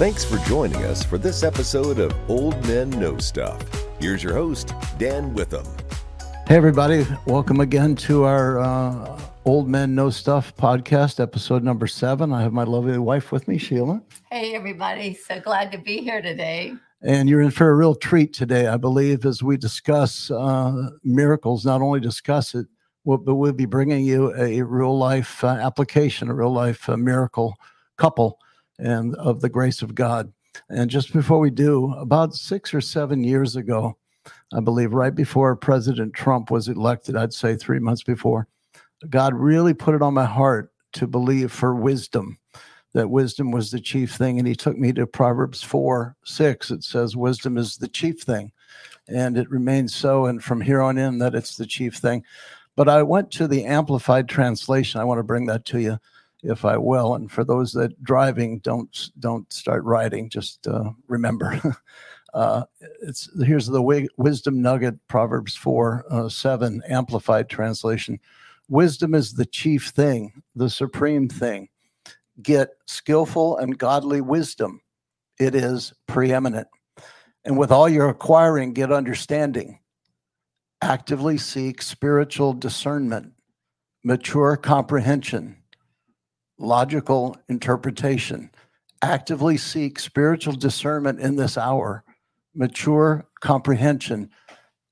Thanks for joining us for this episode of Old Men Know Stuff. Here's your host, Dan Witham. Hey, everybody. Welcome again to our uh, Old Men Know Stuff podcast, episode number seven. I have my lovely wife with me, Sheila. Hey, everybody. So glad to be here today. And you're in for a real treat today, I believe, as we discuss uh, miracles. Not only discuss it, but we'll be bringing you a real life uh, application, a real life uh, miracle couple and of the grace of God. And just before we do, about six or seven years ago, I believe right before President Trump was elected, I'd say three months before, God really put it on my heart to believe for wisdom, that wisdom was the chief thing. And he took me to Proverbs 4 6. It says, Wisdom is the chief thing. And it remains so. And from here on in, that it's the chief thing. But I went to the Amplified Translation. I want to bring that to you if I will. And for those that driving, don't don't start writing. Just uh, remember, uh, it's here's the w- wisdom nugget: Proverbs four uh, seven, amplified translation. Wisdom is the chief thing, the supreme thing. Get skillful and godly wisdom; it is preeminent. And with all your acquiring, get understanding. Actively seek spiritual discernment, mature comprehension logical interpretation. Actively seek spiritual discernment in this hour, mature comprehension,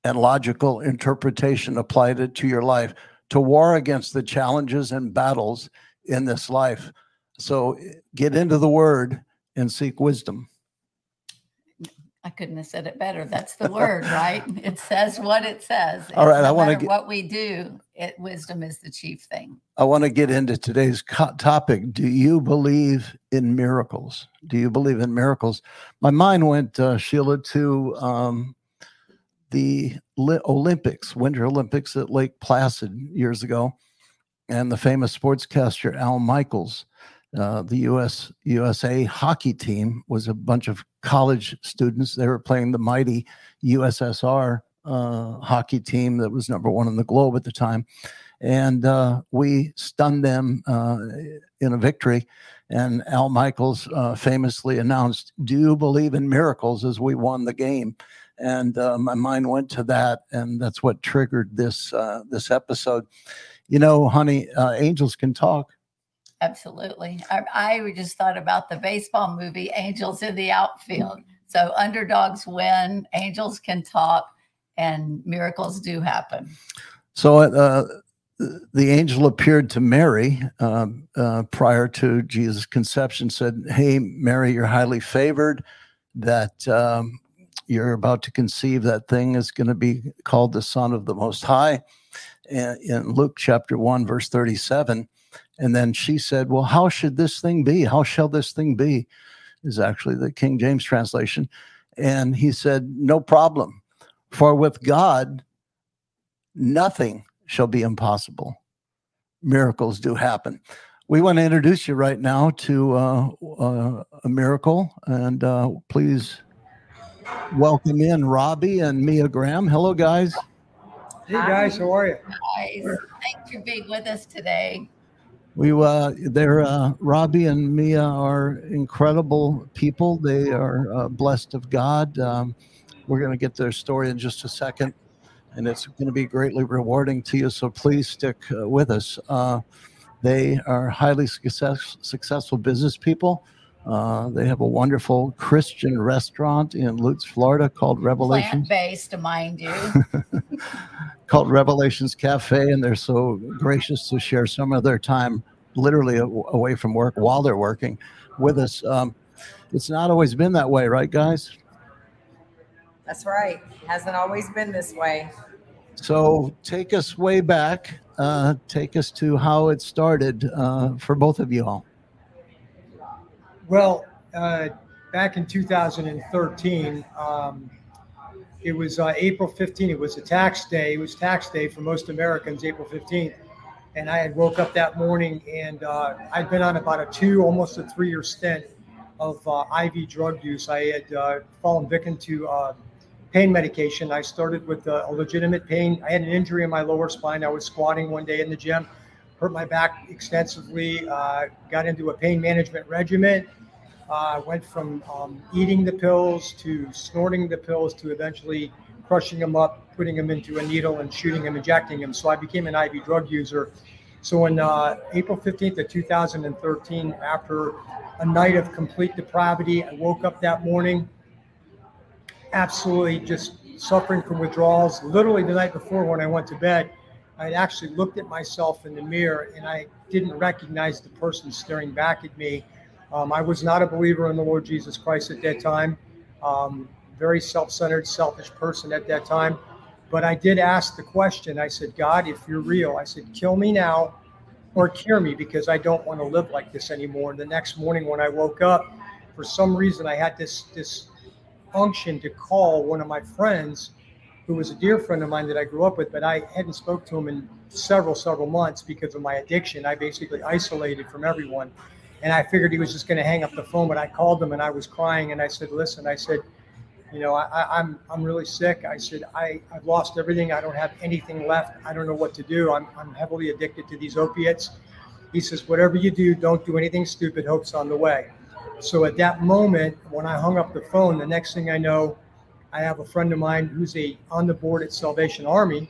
and logical interpretation applied to your life to war against the challenges and battles in this life. So get into the word and seek wisdom. I couldn't have said it better. That's the word, right? It says what it says. All right, no I want to get what we do. It wisdom is the chief thing. I want to get into today's co- topic. Do you believe in miracles? Do you believe in miracles? My mind went, uh, Sheila, to um, the Olympics, Winter Olympics at Lake Placid years ago, and the famous sportscaster Al Michaels uh, the US USA hockey team was a bunch of college students. They were playing the mighty USSR uh, hockey team that was number one in the globe at the time, and uh, we stunned them uh, in a victory. And Al Michaels uh, famously announced, "Do you believe in miracles?" As we won the game, and my mind went to that, and that's what triggered this this episode. You know, honey, angels can talk Absolutely. I, I just thought about the baseball movie Angels in the Outfield. So underdogs win, angels can talk, and miracles do happen. So uh, the angel appeared to Mary uh, uh, prior to Jesus' conception, said, Hey, Mary, you're highly favored, that um, you're about to conceive. That thing is going to be called the Son of the Most High. In Luke chapter 1, verse 37, and then she said, Well, how should this thing be? How shall this thing be? Is actually the King James translation. And he said, No problem. For with God, nothing shall be impossible. Miracles do happen. We want to introduce you right now to uh, uh, a miracle. And uh, please welcome in Robbie and Mia Graham. Hello, guys. Hey, guys. How are you? Guys, thanks for being with us today we uh, they're uh, Robbie and Mia are incredible people. They are uh, blessed of God. Um, we're going to get their story in just a second, and it's going to be greatly rewarding to you. So please stick uh, with us. Uh, they are highly success, successful business people. Uh, they have a wonderful Christian restaurant in Lutz, Florida called Revelations. Plant-based, mind you. called Revelations Cafe, and they're so gracious to share some of their time literally away from work while they're working with us. Um, it's not always been that way, right, guys? That's right. Hasn't always been this way. So take us way back. Uh, take us to how it started uh, for both of you all. Well, uh, back in 2013, um, it was uh, April 15th. It was a tax day. It was tax day for most Americans, April 15th. And I had woke up that morning and uh, I'd been on about a two, almost a three year stint of uh, IV drug use. I had uh, fallen victim to uh, pain medication. I started with a legitimate pain. I had an injury in my lower spine. I was squatting one day in the gym, hurt my back extensively, uh, got into a pain management regimen I went from um, eating the pills to snorting the pills to eventually crushing them up, putting them into a needle and shooting them, injecting them. So I became an IV drug user. So on uh, April 15th of 2013, after a night of complete depravity, I woke up that morning absolutely just suffering from withdrawals. Literally the night before when I went to bed, I actually looked at myself in the mirror and I didn't recognize the person staring back at me. Um, I was not a believer in the Lord Jesus Christ at that time. Um, very self centered, selfish person at that time. But I did ask the question I said, God, if you're real, I said, kill me now or cure me because I don't want to live like this anymore. And the next morning when I woke up, for some reason, I had this, this unction to call one of my friends who was a dear friend of mine that I grew up with, but I hadn't spoke to him in several, several months because of my addiction. I basically isolated from everyone. And I figured he was just going to hang up the phone, but I called him and I was crying and I said, listen, I said, you know, I, am I'm, I'm really sick. I said, I, I've lost everything. I don't have anything left. I don't know what to do. I'm, I'm heavily addicted to these opiates. He says, whatever you do, don't do anything stupid. Hope's on the way. So at that moment, when I hung up the phone, the next thing I know, I have a friend of mine who's a on the board at Salvation Army,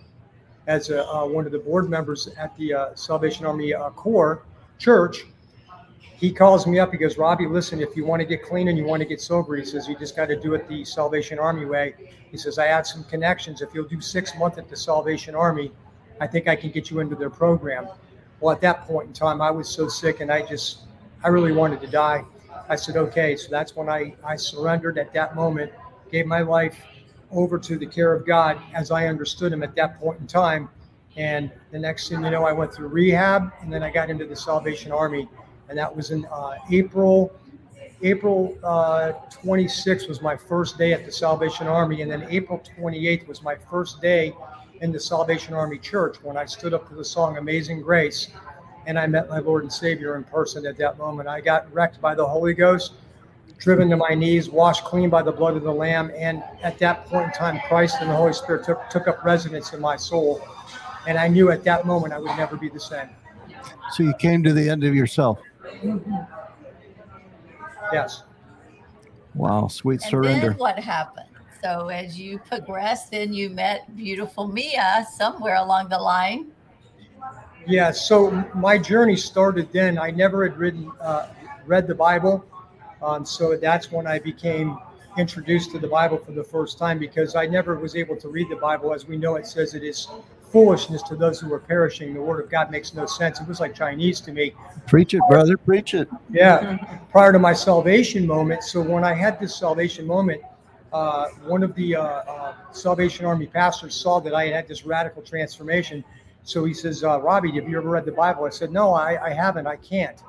as a, uh, one of the board members at the uh, Salvation Army uh, Corps Church. He calls me up. He goes, Robbie, listen, if you want to get clean and you want to get sober, he says, you just got to do it the Salvation Army way. He says, I have some connections. If you'll do six months at the Salvation Army, I think I can get you into their program. Well, at that point in time, I was so sick and I just, I really wanted to die. I said, okay. So that's when I, I surrendered at that moment, gave my life over to the care of God as I understood Him at that point in time. And the next thing you know, I went through rehab and then I got into the Salvation Army. And that was in uh, April. April uh, 26th was my first day at the Salvation Army. And then April 28th was my first day in the Salvation Army Church when I stood up to the song Amazing Grace and I met my Lord and Savior in person at that moment. I got wrecked by the Holy Ghost, driven to my knees, washed clean by the blood of the Lamb. And at that point in time, Christ and the Holy Spirit took, took up residence in my soul. And I knew at that moment I would never be the same. So you came to the end of yourself. Yes. Wow, sweet And surrender. then what happened? So as you progressed, then you met beautiful Mia somewhere along the line. Yeah, so my journey started then. I never had written, uh, read the Bible. Um, so that's when I became introduced to the Bible for the first time because I never was able to read the Bible. As we know, it says it is foolishness to those who are perishing. The Word of God makes no sense. It was like Chinese to me. Preach it, brother. Preach it. Yeah, prior to my salvation moment. So when I had this salvation moment, uh, one of the uh, uh, Salvation Army pastors saw that I had had this radical transformation. So he says, uh, Robbie, have you ever read the Bible? I said, No, I, I haven't. I can't.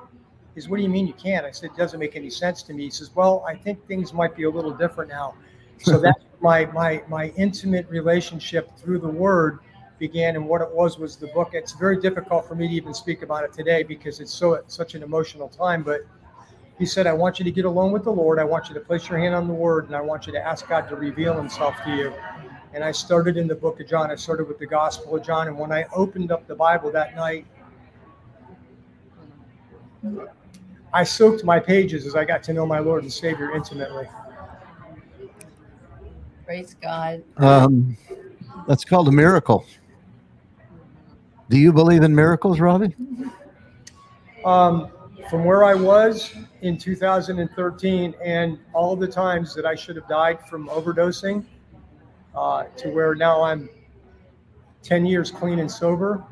He says, What do you mean you can't? I said, It doesn't make any sense to me. He says, Well, I think things might be a little different now. So that's my my my intimate relationship through the Word began, and what it was was the book. It's very difficult for me to even speak about it today because it's so such an emotional time. But he said, I want you to get alone with the Lord. I want you to place your hand on the Word, and I want you to ask God to reveal Himself to you. And I started in the book of John. I started with the Gospel of John. And when I opened up the Bible that night, I soaked my pages as I got to know my Lord and Savior intimately. Praise God. Um, that's called a miracle. Do you believe in miracles, Robbie? Um, from where I was in 2013 and all the times that I should have died from overdosing uh, to where now I'm 10 years clean and sober.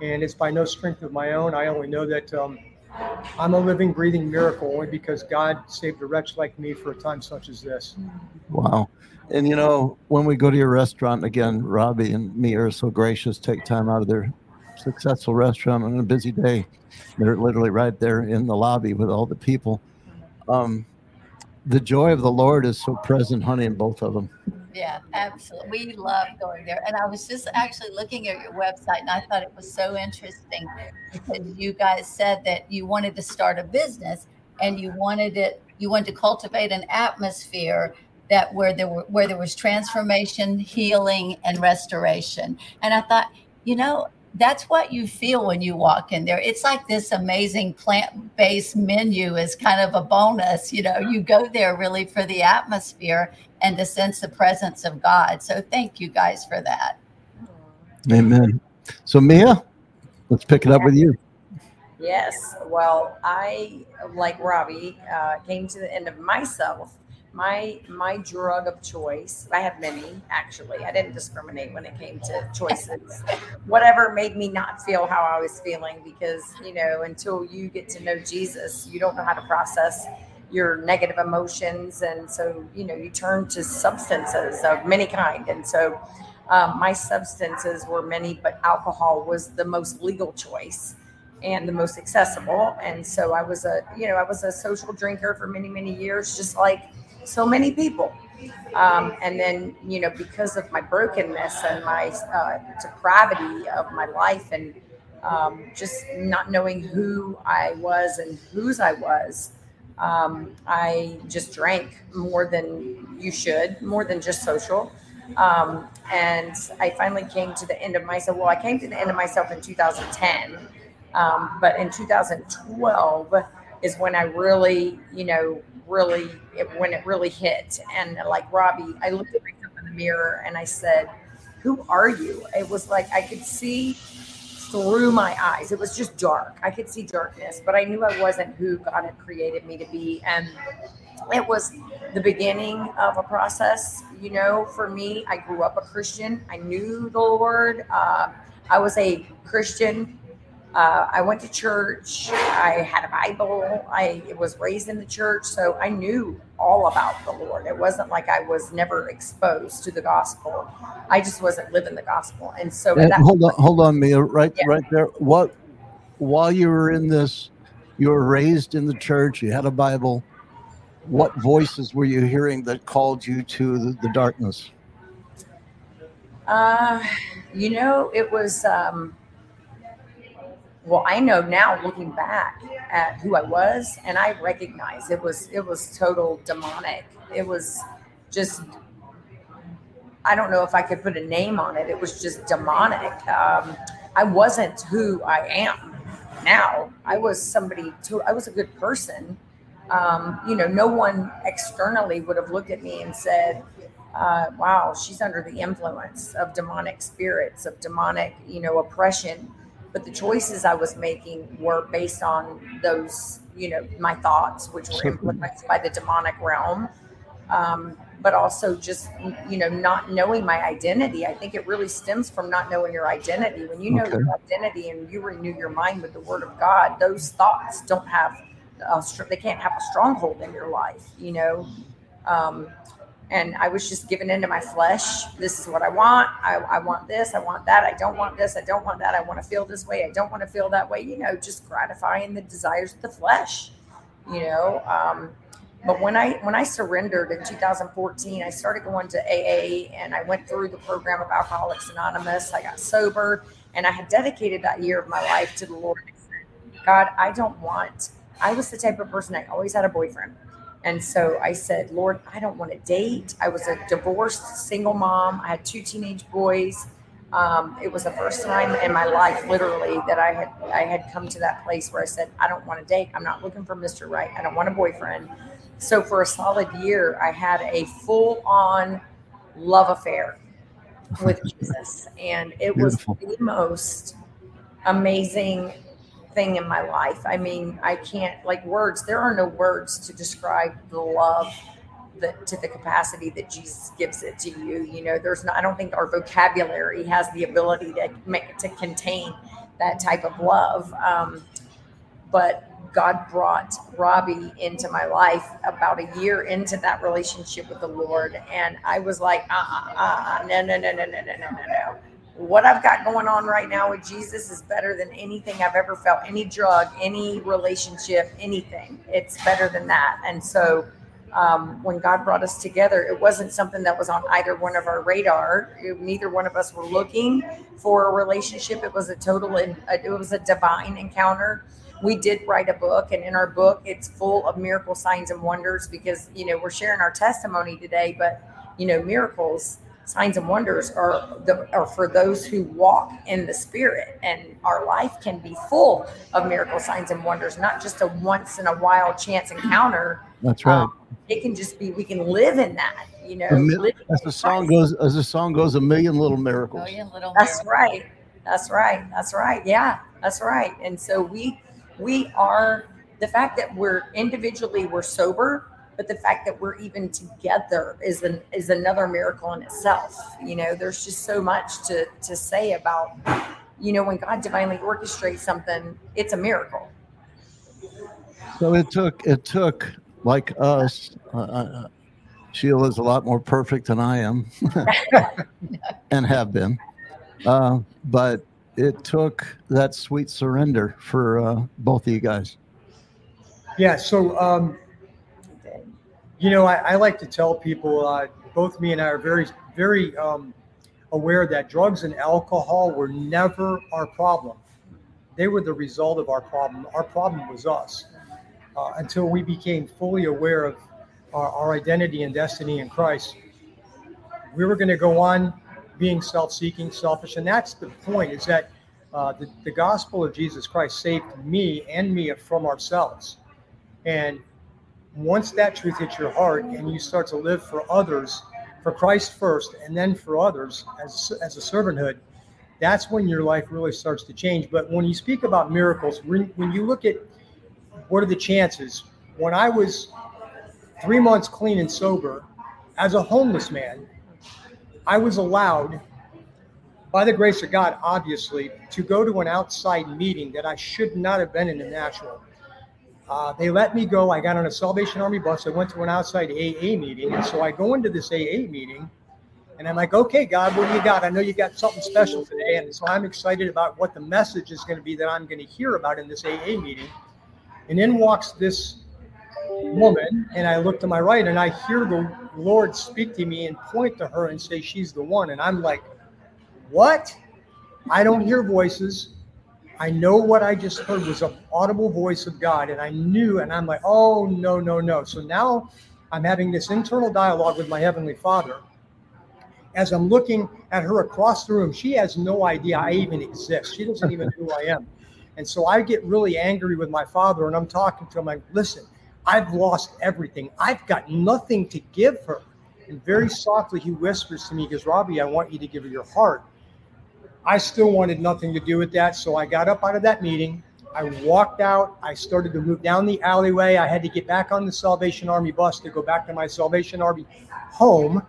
And it's by no strength of my own. I only know that um, I'm a living, breathing miracle only because God saved a wretch like me for a time such as this. Wow. And you know, when we go to your restaurant again, Robbie and Mia are so gracious, take time out of their successful restaurant on a busy day. They're literally right there in the lobby with all the people. Um, the joy of the Lord is so present, honey, in both of them. Yeah, absolutely. We love going there. And I was just actually looking at your website and I thought it was so interesting because you guys said that you wanted to start a business and you wanted it you wanted to cultivate an atmosphere that where there were where there was transformation, healing and restoration. And I thought, you know, that's what you feel when you walk in there. It's like this amazing plant based menu is kind of a bonus. You know, you go there really for the atmosphere and to sense the presence of God. So thank you guys for that. Amen. So, Mia, let's pick it up with you. Yes. Well, I, like Robbie, uh, came to the end of myself my my drug of choice i have many actually. I didn't discriminate when it came to choices. Whatever made me not feel how i was feeling because you know until you get to know jesus you don't know how to process your negative emotions. And so you know you turn to substances of many kind. And so um, my substances were many but alcohol was the most legal choice and the most accessible. And so i was a you know i was a social drinker for many many years just like so many people. Um, and then, you know, because of my brokenness and my uh, depravity of my life and um, just not knowing who I was and whose I was, um, I just drank more than you should, more than just social. Um, and I finally came to the end of myself. Well, I came to the end of myself in 2010. Um, but in 2012 is when I really, you know, really it, when it really hit. And like Robbie, I looked at myself in the mirror and I said, "Who are you?" It was like I could see through my eyes. It was just dark. I could see darkness, but I knew I wasn't who God had created me to be. And it was the beginning of a process. You know, for me, I grew up a Christian. I knew the Lord. Uh, I was a Christian uh, I went to church. I had a Bible. I was raised in the church, so I knew all about the Lord. It wasn't like I was never exposed to the gospel. I just wasn't living the gospel. And so, and hold on, hold on, Mia, right, yeah. right there. What, while you were in this, you were raised in the church. You had a Bible. What voices were you hearing that called you to the, the darkness? Uh, you know, it was. Um, well i know now looking back at who i was and i recognize it was it was total demonic. It was just i don't know if i could put a name on it. It was just demonic. Um, i wasn't who i am now. I was somebody to i was a good person. Um, you know no one externally would have looked at me and said uh, wow she's under the influence of demonic spirits of demonic you know oppression but the choices I was making were based on those, you know, my thoughts, which were influenced by the demonic realm. Um, but also just, you know, not knowing my identity. I think it really stems from not knowing your identity. When you know okay. your identity and you renew your mind with the Word of God, those thoughts don't have, a, they can't have a stronghold in your life, you know. Um, and I was just giving into my flesh. This is what I want. I, I, want this. I want that. I don't want this. I don't want that. I want to feel this way. I don't want to feel that way. You know, just gratifying the desires of the flesh. You know, um, but when I when I surrendered in 2014, I started going to AA and I went through the program of Alcoholics Anonymous. I got sober and I had dedicated that year of my life to the Lord. God, I don't want. I was the type of person I always had a boyfriend. And so I said, Lord, I don't want to date. I was a divorced single mom. I had two teenage boys. Um, it was the first time in my life, literally, that I had I had come to that place where I said, I don't want to date. I'm not looking for Mr. Right. I don't want a boyfriend. So for a solid year, I had a full on love affair with Jesus, and it Beautiful. was the most amazing thing in my life. I mean, I can't like words. There are no words to describe the love that to the capacity that Jesus gives it to you. You know, there's not. I don't think our vocabulary has the ability to make to contain that type of love. Um, but God brought Robbie into my life about a year into that relationship with the Lord, and I was like, uh, uh, uh, no, no, no, no, no, no, no, no, no what I've got going on right now with Jesus is better than anything I've ever felt, any drug, any relationship, anything. It's better than that. And so um, when God brought us together, it wasn't something that was on either one of our radar. It, neither one of us were looking for a relationship. It was a total, it was a divine encounter. We did write a book, and in our book, it's full of miracle signs and wonders because, you know, we're sharing our testimony today, but, you know, miracles signs and wonders are the are for those who walk in the spirit and our life can be full of miracle signs and wonders not just a once in a while chance encounter That's right. um, it can just be we can live in that you know mi- as in the song Christ. goes, as the song goes, a million little miracles. Million little that's miracles. right that's right that's right yeah that's right and so we we are the fact that we're individually we're sober but the fact that we're even together is an is another miracle in itself you know there's just so much to to say about you know when god divinely orchestrates something it's a miracle So it took it took like us. Uh, uh, Sheila's a lot more perfect than I am, and have been. Uh, but it took that sweet surrender for uh, both of you guys. Yeah. So, um, you know, I, I like to tell people, uh, both Mia and I are very, very um, aware that drugs and alcohol were never our problem. They were the result of our problem. Our problem was us. Uh, until we became fully aware of our, our identity and destiny in Christ, we were going to go on being self-seeking, selfish, and that's the point. Is that uh, the, the gospel of Jesus Christ saved me and Mia from ourselves. And once that truth hits your heart and you start to live for others, for Christ first, and then for others as, as a servanthood, that's when your life really starts to change. But when you speak about miracles, when, when you look at what are the chances, when I was three months clean and sober as a homeless man, I was allowed, by the grace of God, obviously, to go to an outside meeting that I should not have been in the natural. Uh, they let me go. I got on a Salvation Army bus. I went to an outside AA meeting. And so I go into this AA meeting and I'm like, okay, God, what do you got? I know you got something special today. And so I'm excited about what the message is going to be that I'm going to hear about in this AA meeting. And in walks this woman. And I look to my right and I hear the Lord speak to me and point to her and say, she's the one. And I'm like, what? I don't hear voices. I know what I just heard was an audible voice of God, and I knew, and I'm like, oh, no, no, no. So now I'm having this internal dialogue with my Heavenly Father. As I'm looking at her across the room, she has no idea I even exist. She doesn't even know who I am. And so I get really angry with my father, and I'm talking to him like, listen, I've lost everything. I've got nothing to give her. And very softly, he whispers to me, he goes, Robbie, I want you to give her your heart. I still wanted nothing to do with that. So I got up out of that meeting. I walked out. I started to move down the alleyway. I had to get back on the Salvation Army bus to go back to my Salvation Army home.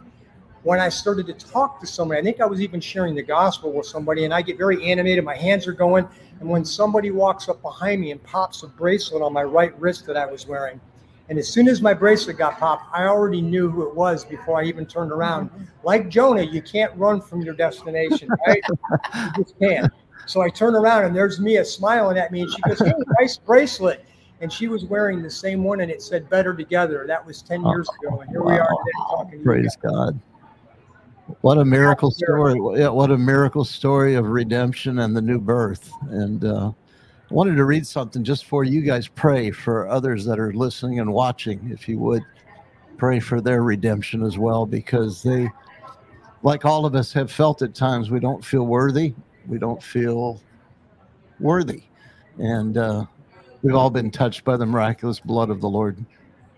When I started to talk to somebody, I think I was even sharing the gospel with somebody, and I get very animated. My hands are going. And when somebody walks up behind me and pops a bracelet on my right wrist that I was wearing, and as soon as my bracelet got popped, I already knew who it was before I even turned around. Like Jonah, you can't run from your destination, right? you just can't. So I turn around and there's Mia smiling at me, and she goes, "Hey, nice bracelet." And she was wearing the same one, and it said "Better Together." That was ten years ago, and here we are today talking. Praise. God. What a miracle a miracle. story. Yeah, what a miracle story of redemption and the new birth. And uh, Wanted to read something just for you guys. Pray for others that are listening and watching, if you would. Pray for their redemption as well, because they, like all of us, have felt at times we don't feel worthy. We don't feel worthy. And uh, we've all been touched by the miraculous blood of the Lord,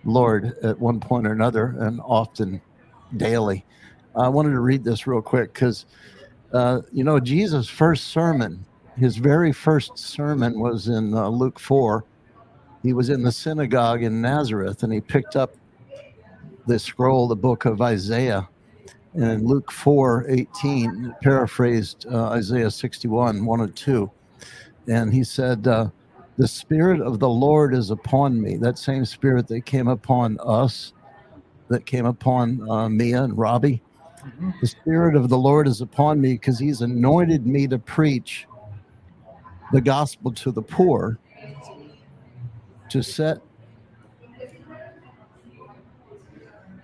Lord, at one point or another, and often daily. I wanted to read this real quick because, uh, you know, Jesus' first sermon, his very first sermon was in uh, Luke 4. He was in the synagogue in Nazareth and he picked up the scroll, the book of Isaiah. And in Luke 4 18, paraphrased uh, Isaiah 61 1 and 2. And he said, uh, The Spirit of the Lord is upon me. That same Spirit that came upon us, that came upon uh, Mia and Robbie. The Spirit of the Lord is upon me because He's anointed me to preach the gospel to the poor, to set.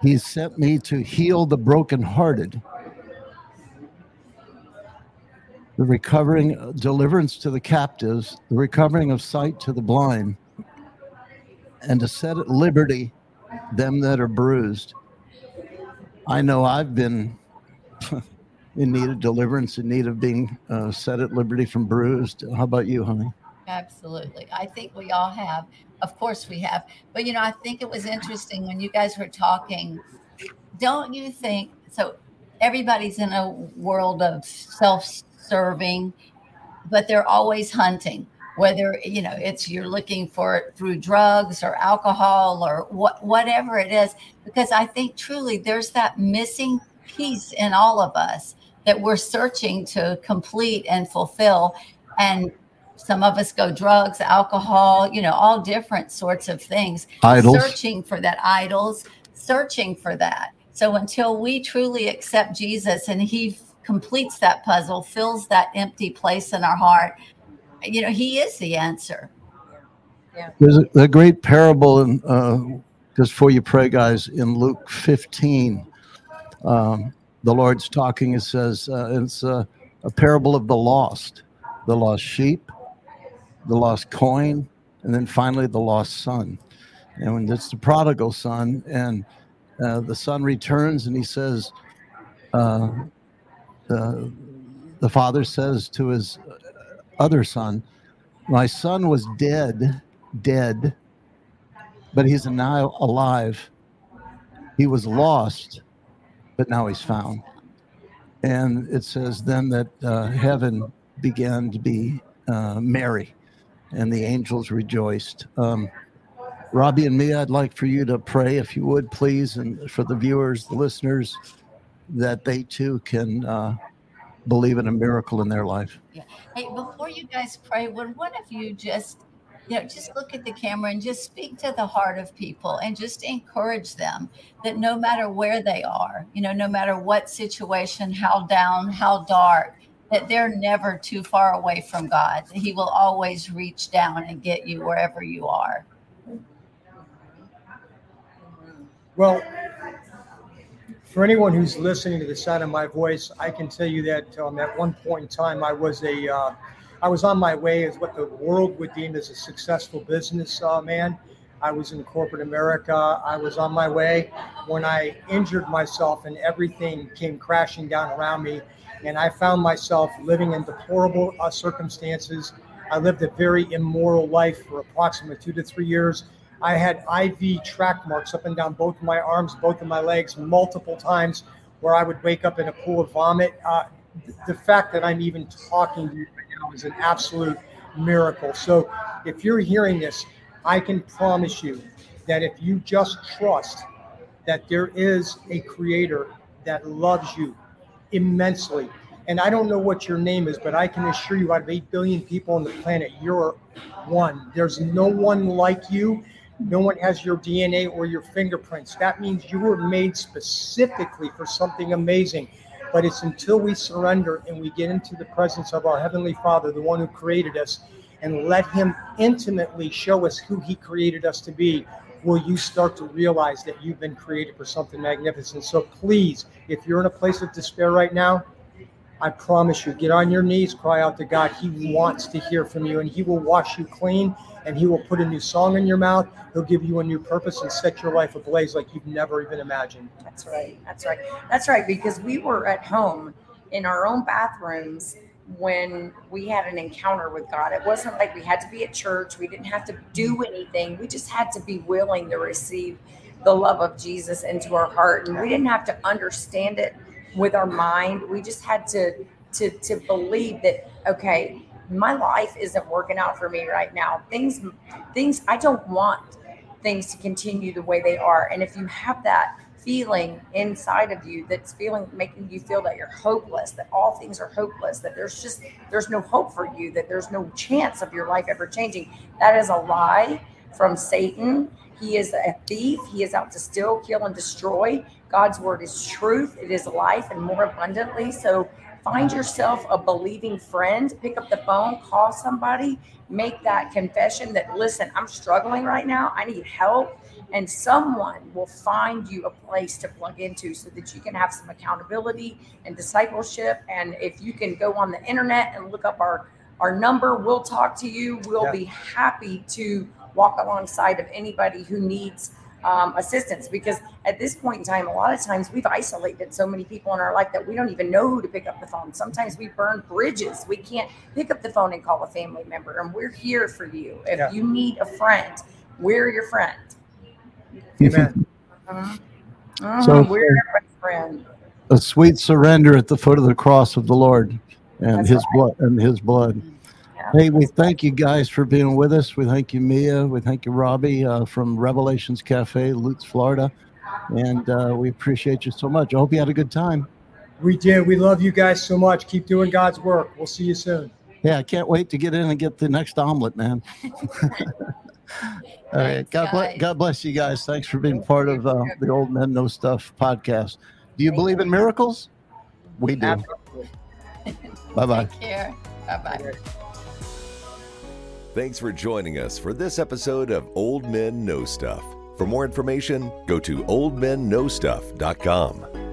He's sent me to heal the brokenhearted, the recovering uh, deliverance to the captives, the recovering of sight to the blind, and to set at liberty them that are bruised. I know I've been in need of deliverance, in need of being uh, set at liberty from bruised. How about you, honey? Absolutely. I think we all have. Of course we have. But you know, I think it was interesting when you guys were talking. Don't you think so everybody's in a world of self-serving, but they're always hunting. Whether you know it's you're looking for it through drugs or alcohol or what whatever it is, because I think truly there's that missing piece in all of us that we're searching to complete and fulfill. And some of us go drugs, alcohol, you know, all different sorts of things. Idols. Searching for that, idols, searching for that. So until we truly accept Jesus and he completes that puzzle, fills that empty place in our heart, you know, he is the answer. Yeah. There's a, a great parable in, uh, just before you pray, guys, in Luke 15. Um, the Lord's talking, it says, uh, it's a, a parable of the lost, the lost sheep, the lost coin, and then finally the lost son. And it's the prodigal son, and uh, the son returns and he says, uh, the, the father says to his other son, My son was dead, dead, but he's now alive. He was lost, but now he's found. And it says then that uh, heaven began to be uh, merry and the angels rejoiced. Um, Robbie and Mia, I'd like for you to pray, if you would, please, and for the viewers, the listeners, that they too can uh, believe in a miracle in their life. Yeah. Hey, before you guys pray, would one of you just, you know, just look at the camera and just speak to the heart of people and just encourage them that no matter where they are, you know, no matter what situation, how down, how dark, that they're never too far away from God. He will always reach down and get you wherever you are. Well, for anyone who's listening to the sound of my voice, I can tell you that um, at one point in time, I was a, uh, I was on my way as what the world would deem as a successful business uh, man. I was in corporate America. I was on my way when I injured myself and everything came crashing down around me and I found myself living in deplorable uh, circumstances. I lived a very immoral life for approximately two to three years. I had IV track marks up and down both of my arms, both of my legs, multiple times, where I would wake up in a pool of vomit. Uh, the fact that I'm even talking to you right now is an absolute miracle. So, if you're hearing this, I can promise you that if you just trust that there is a creator that loves you, immensely. And I don't know what your name is, but I can assure you, out of 8 billion people on the planet, you're one. There's no one like you. No one has your DNA or your fingerprints. That means you were made specifically for something amazing. But it's until we surrender and we get into the presence of our Heavenly Father, the one who created us, and let Him intimately show us who He created us to be, will you start to realize that you've been created for something magnificent. So please, if you're in a place of despair right now, I promise you, get on your knees, cry out to God. He wants to hear from you, and He will wash you clean, and He will put a new song in your mouth. He'll give you a new purpose and set your life ablaze like you've never even imagined. That's right. That's right. That's right. Because we were at home in our own bathrooms when we had an encounter with God. It wasn't like we had to be at church, we didn't have to do anything. We just had to be willing to receive the love of Jesus into our heart. And we didn't have to understand it with our mind. We just had to to to believe that okay, my life isn't working out for me right now. Things things I don't want things to continue the way they are. And if you have that feeling inside of you that's feeling making you feel that you're hopeless that all things are hopeless that there's just there's no hope for you that there's no chance of your life ever changing that is a lie from satan. He is a thief. He is out to steal kill and destroy. God's word is truth. It is life and more abundantly. So find yourself a believing friend pick up the phone call somebody make that confession that listen i'm struggling right now. I need help. And someone will find you a place to plug into so that you can have some accountability and discipleship. And if you can go on the internet and look up our our number we'll talk to you. We'll yeah. be happy to walk alongside of anybody who needs um, assistance because at this point in time, a lot of times we've isolated so many people in our life that we don't even know who to pick up the phone. Sometimes we burn bridges. We can't pick up the phone and call a family member, and we're here for you. If Yeah. you need a friend, we're your friend. Amen. Mhm. So- Mhm, we're your friend. a sweet surrender at the foot of the cross of the Lord and That's his right. blood and his blood. Yeah. Hey, we thank you guys for being with us. We thank you, Mia. We thank you, Robbie, uh, from Revelations Cafe, Lutz, Florida. And uh, we appreciate you so much. I hope you had a good time. We did. We love you guys so much. Keep doing God's work. We'll see you soon. Yeah, I can't wait to get in and get the next omelet, man. All right. Thanks, God bless. God bless you guys. Thanks for being part of uh, the Old Men Know Stuff podcast. Do you believe in miracles? We do. Bye bye. Take care. Bye bye. Thanks for joining us for this episode of Old Men Know Stuff. For more information, go to oldmenknowstuff.com.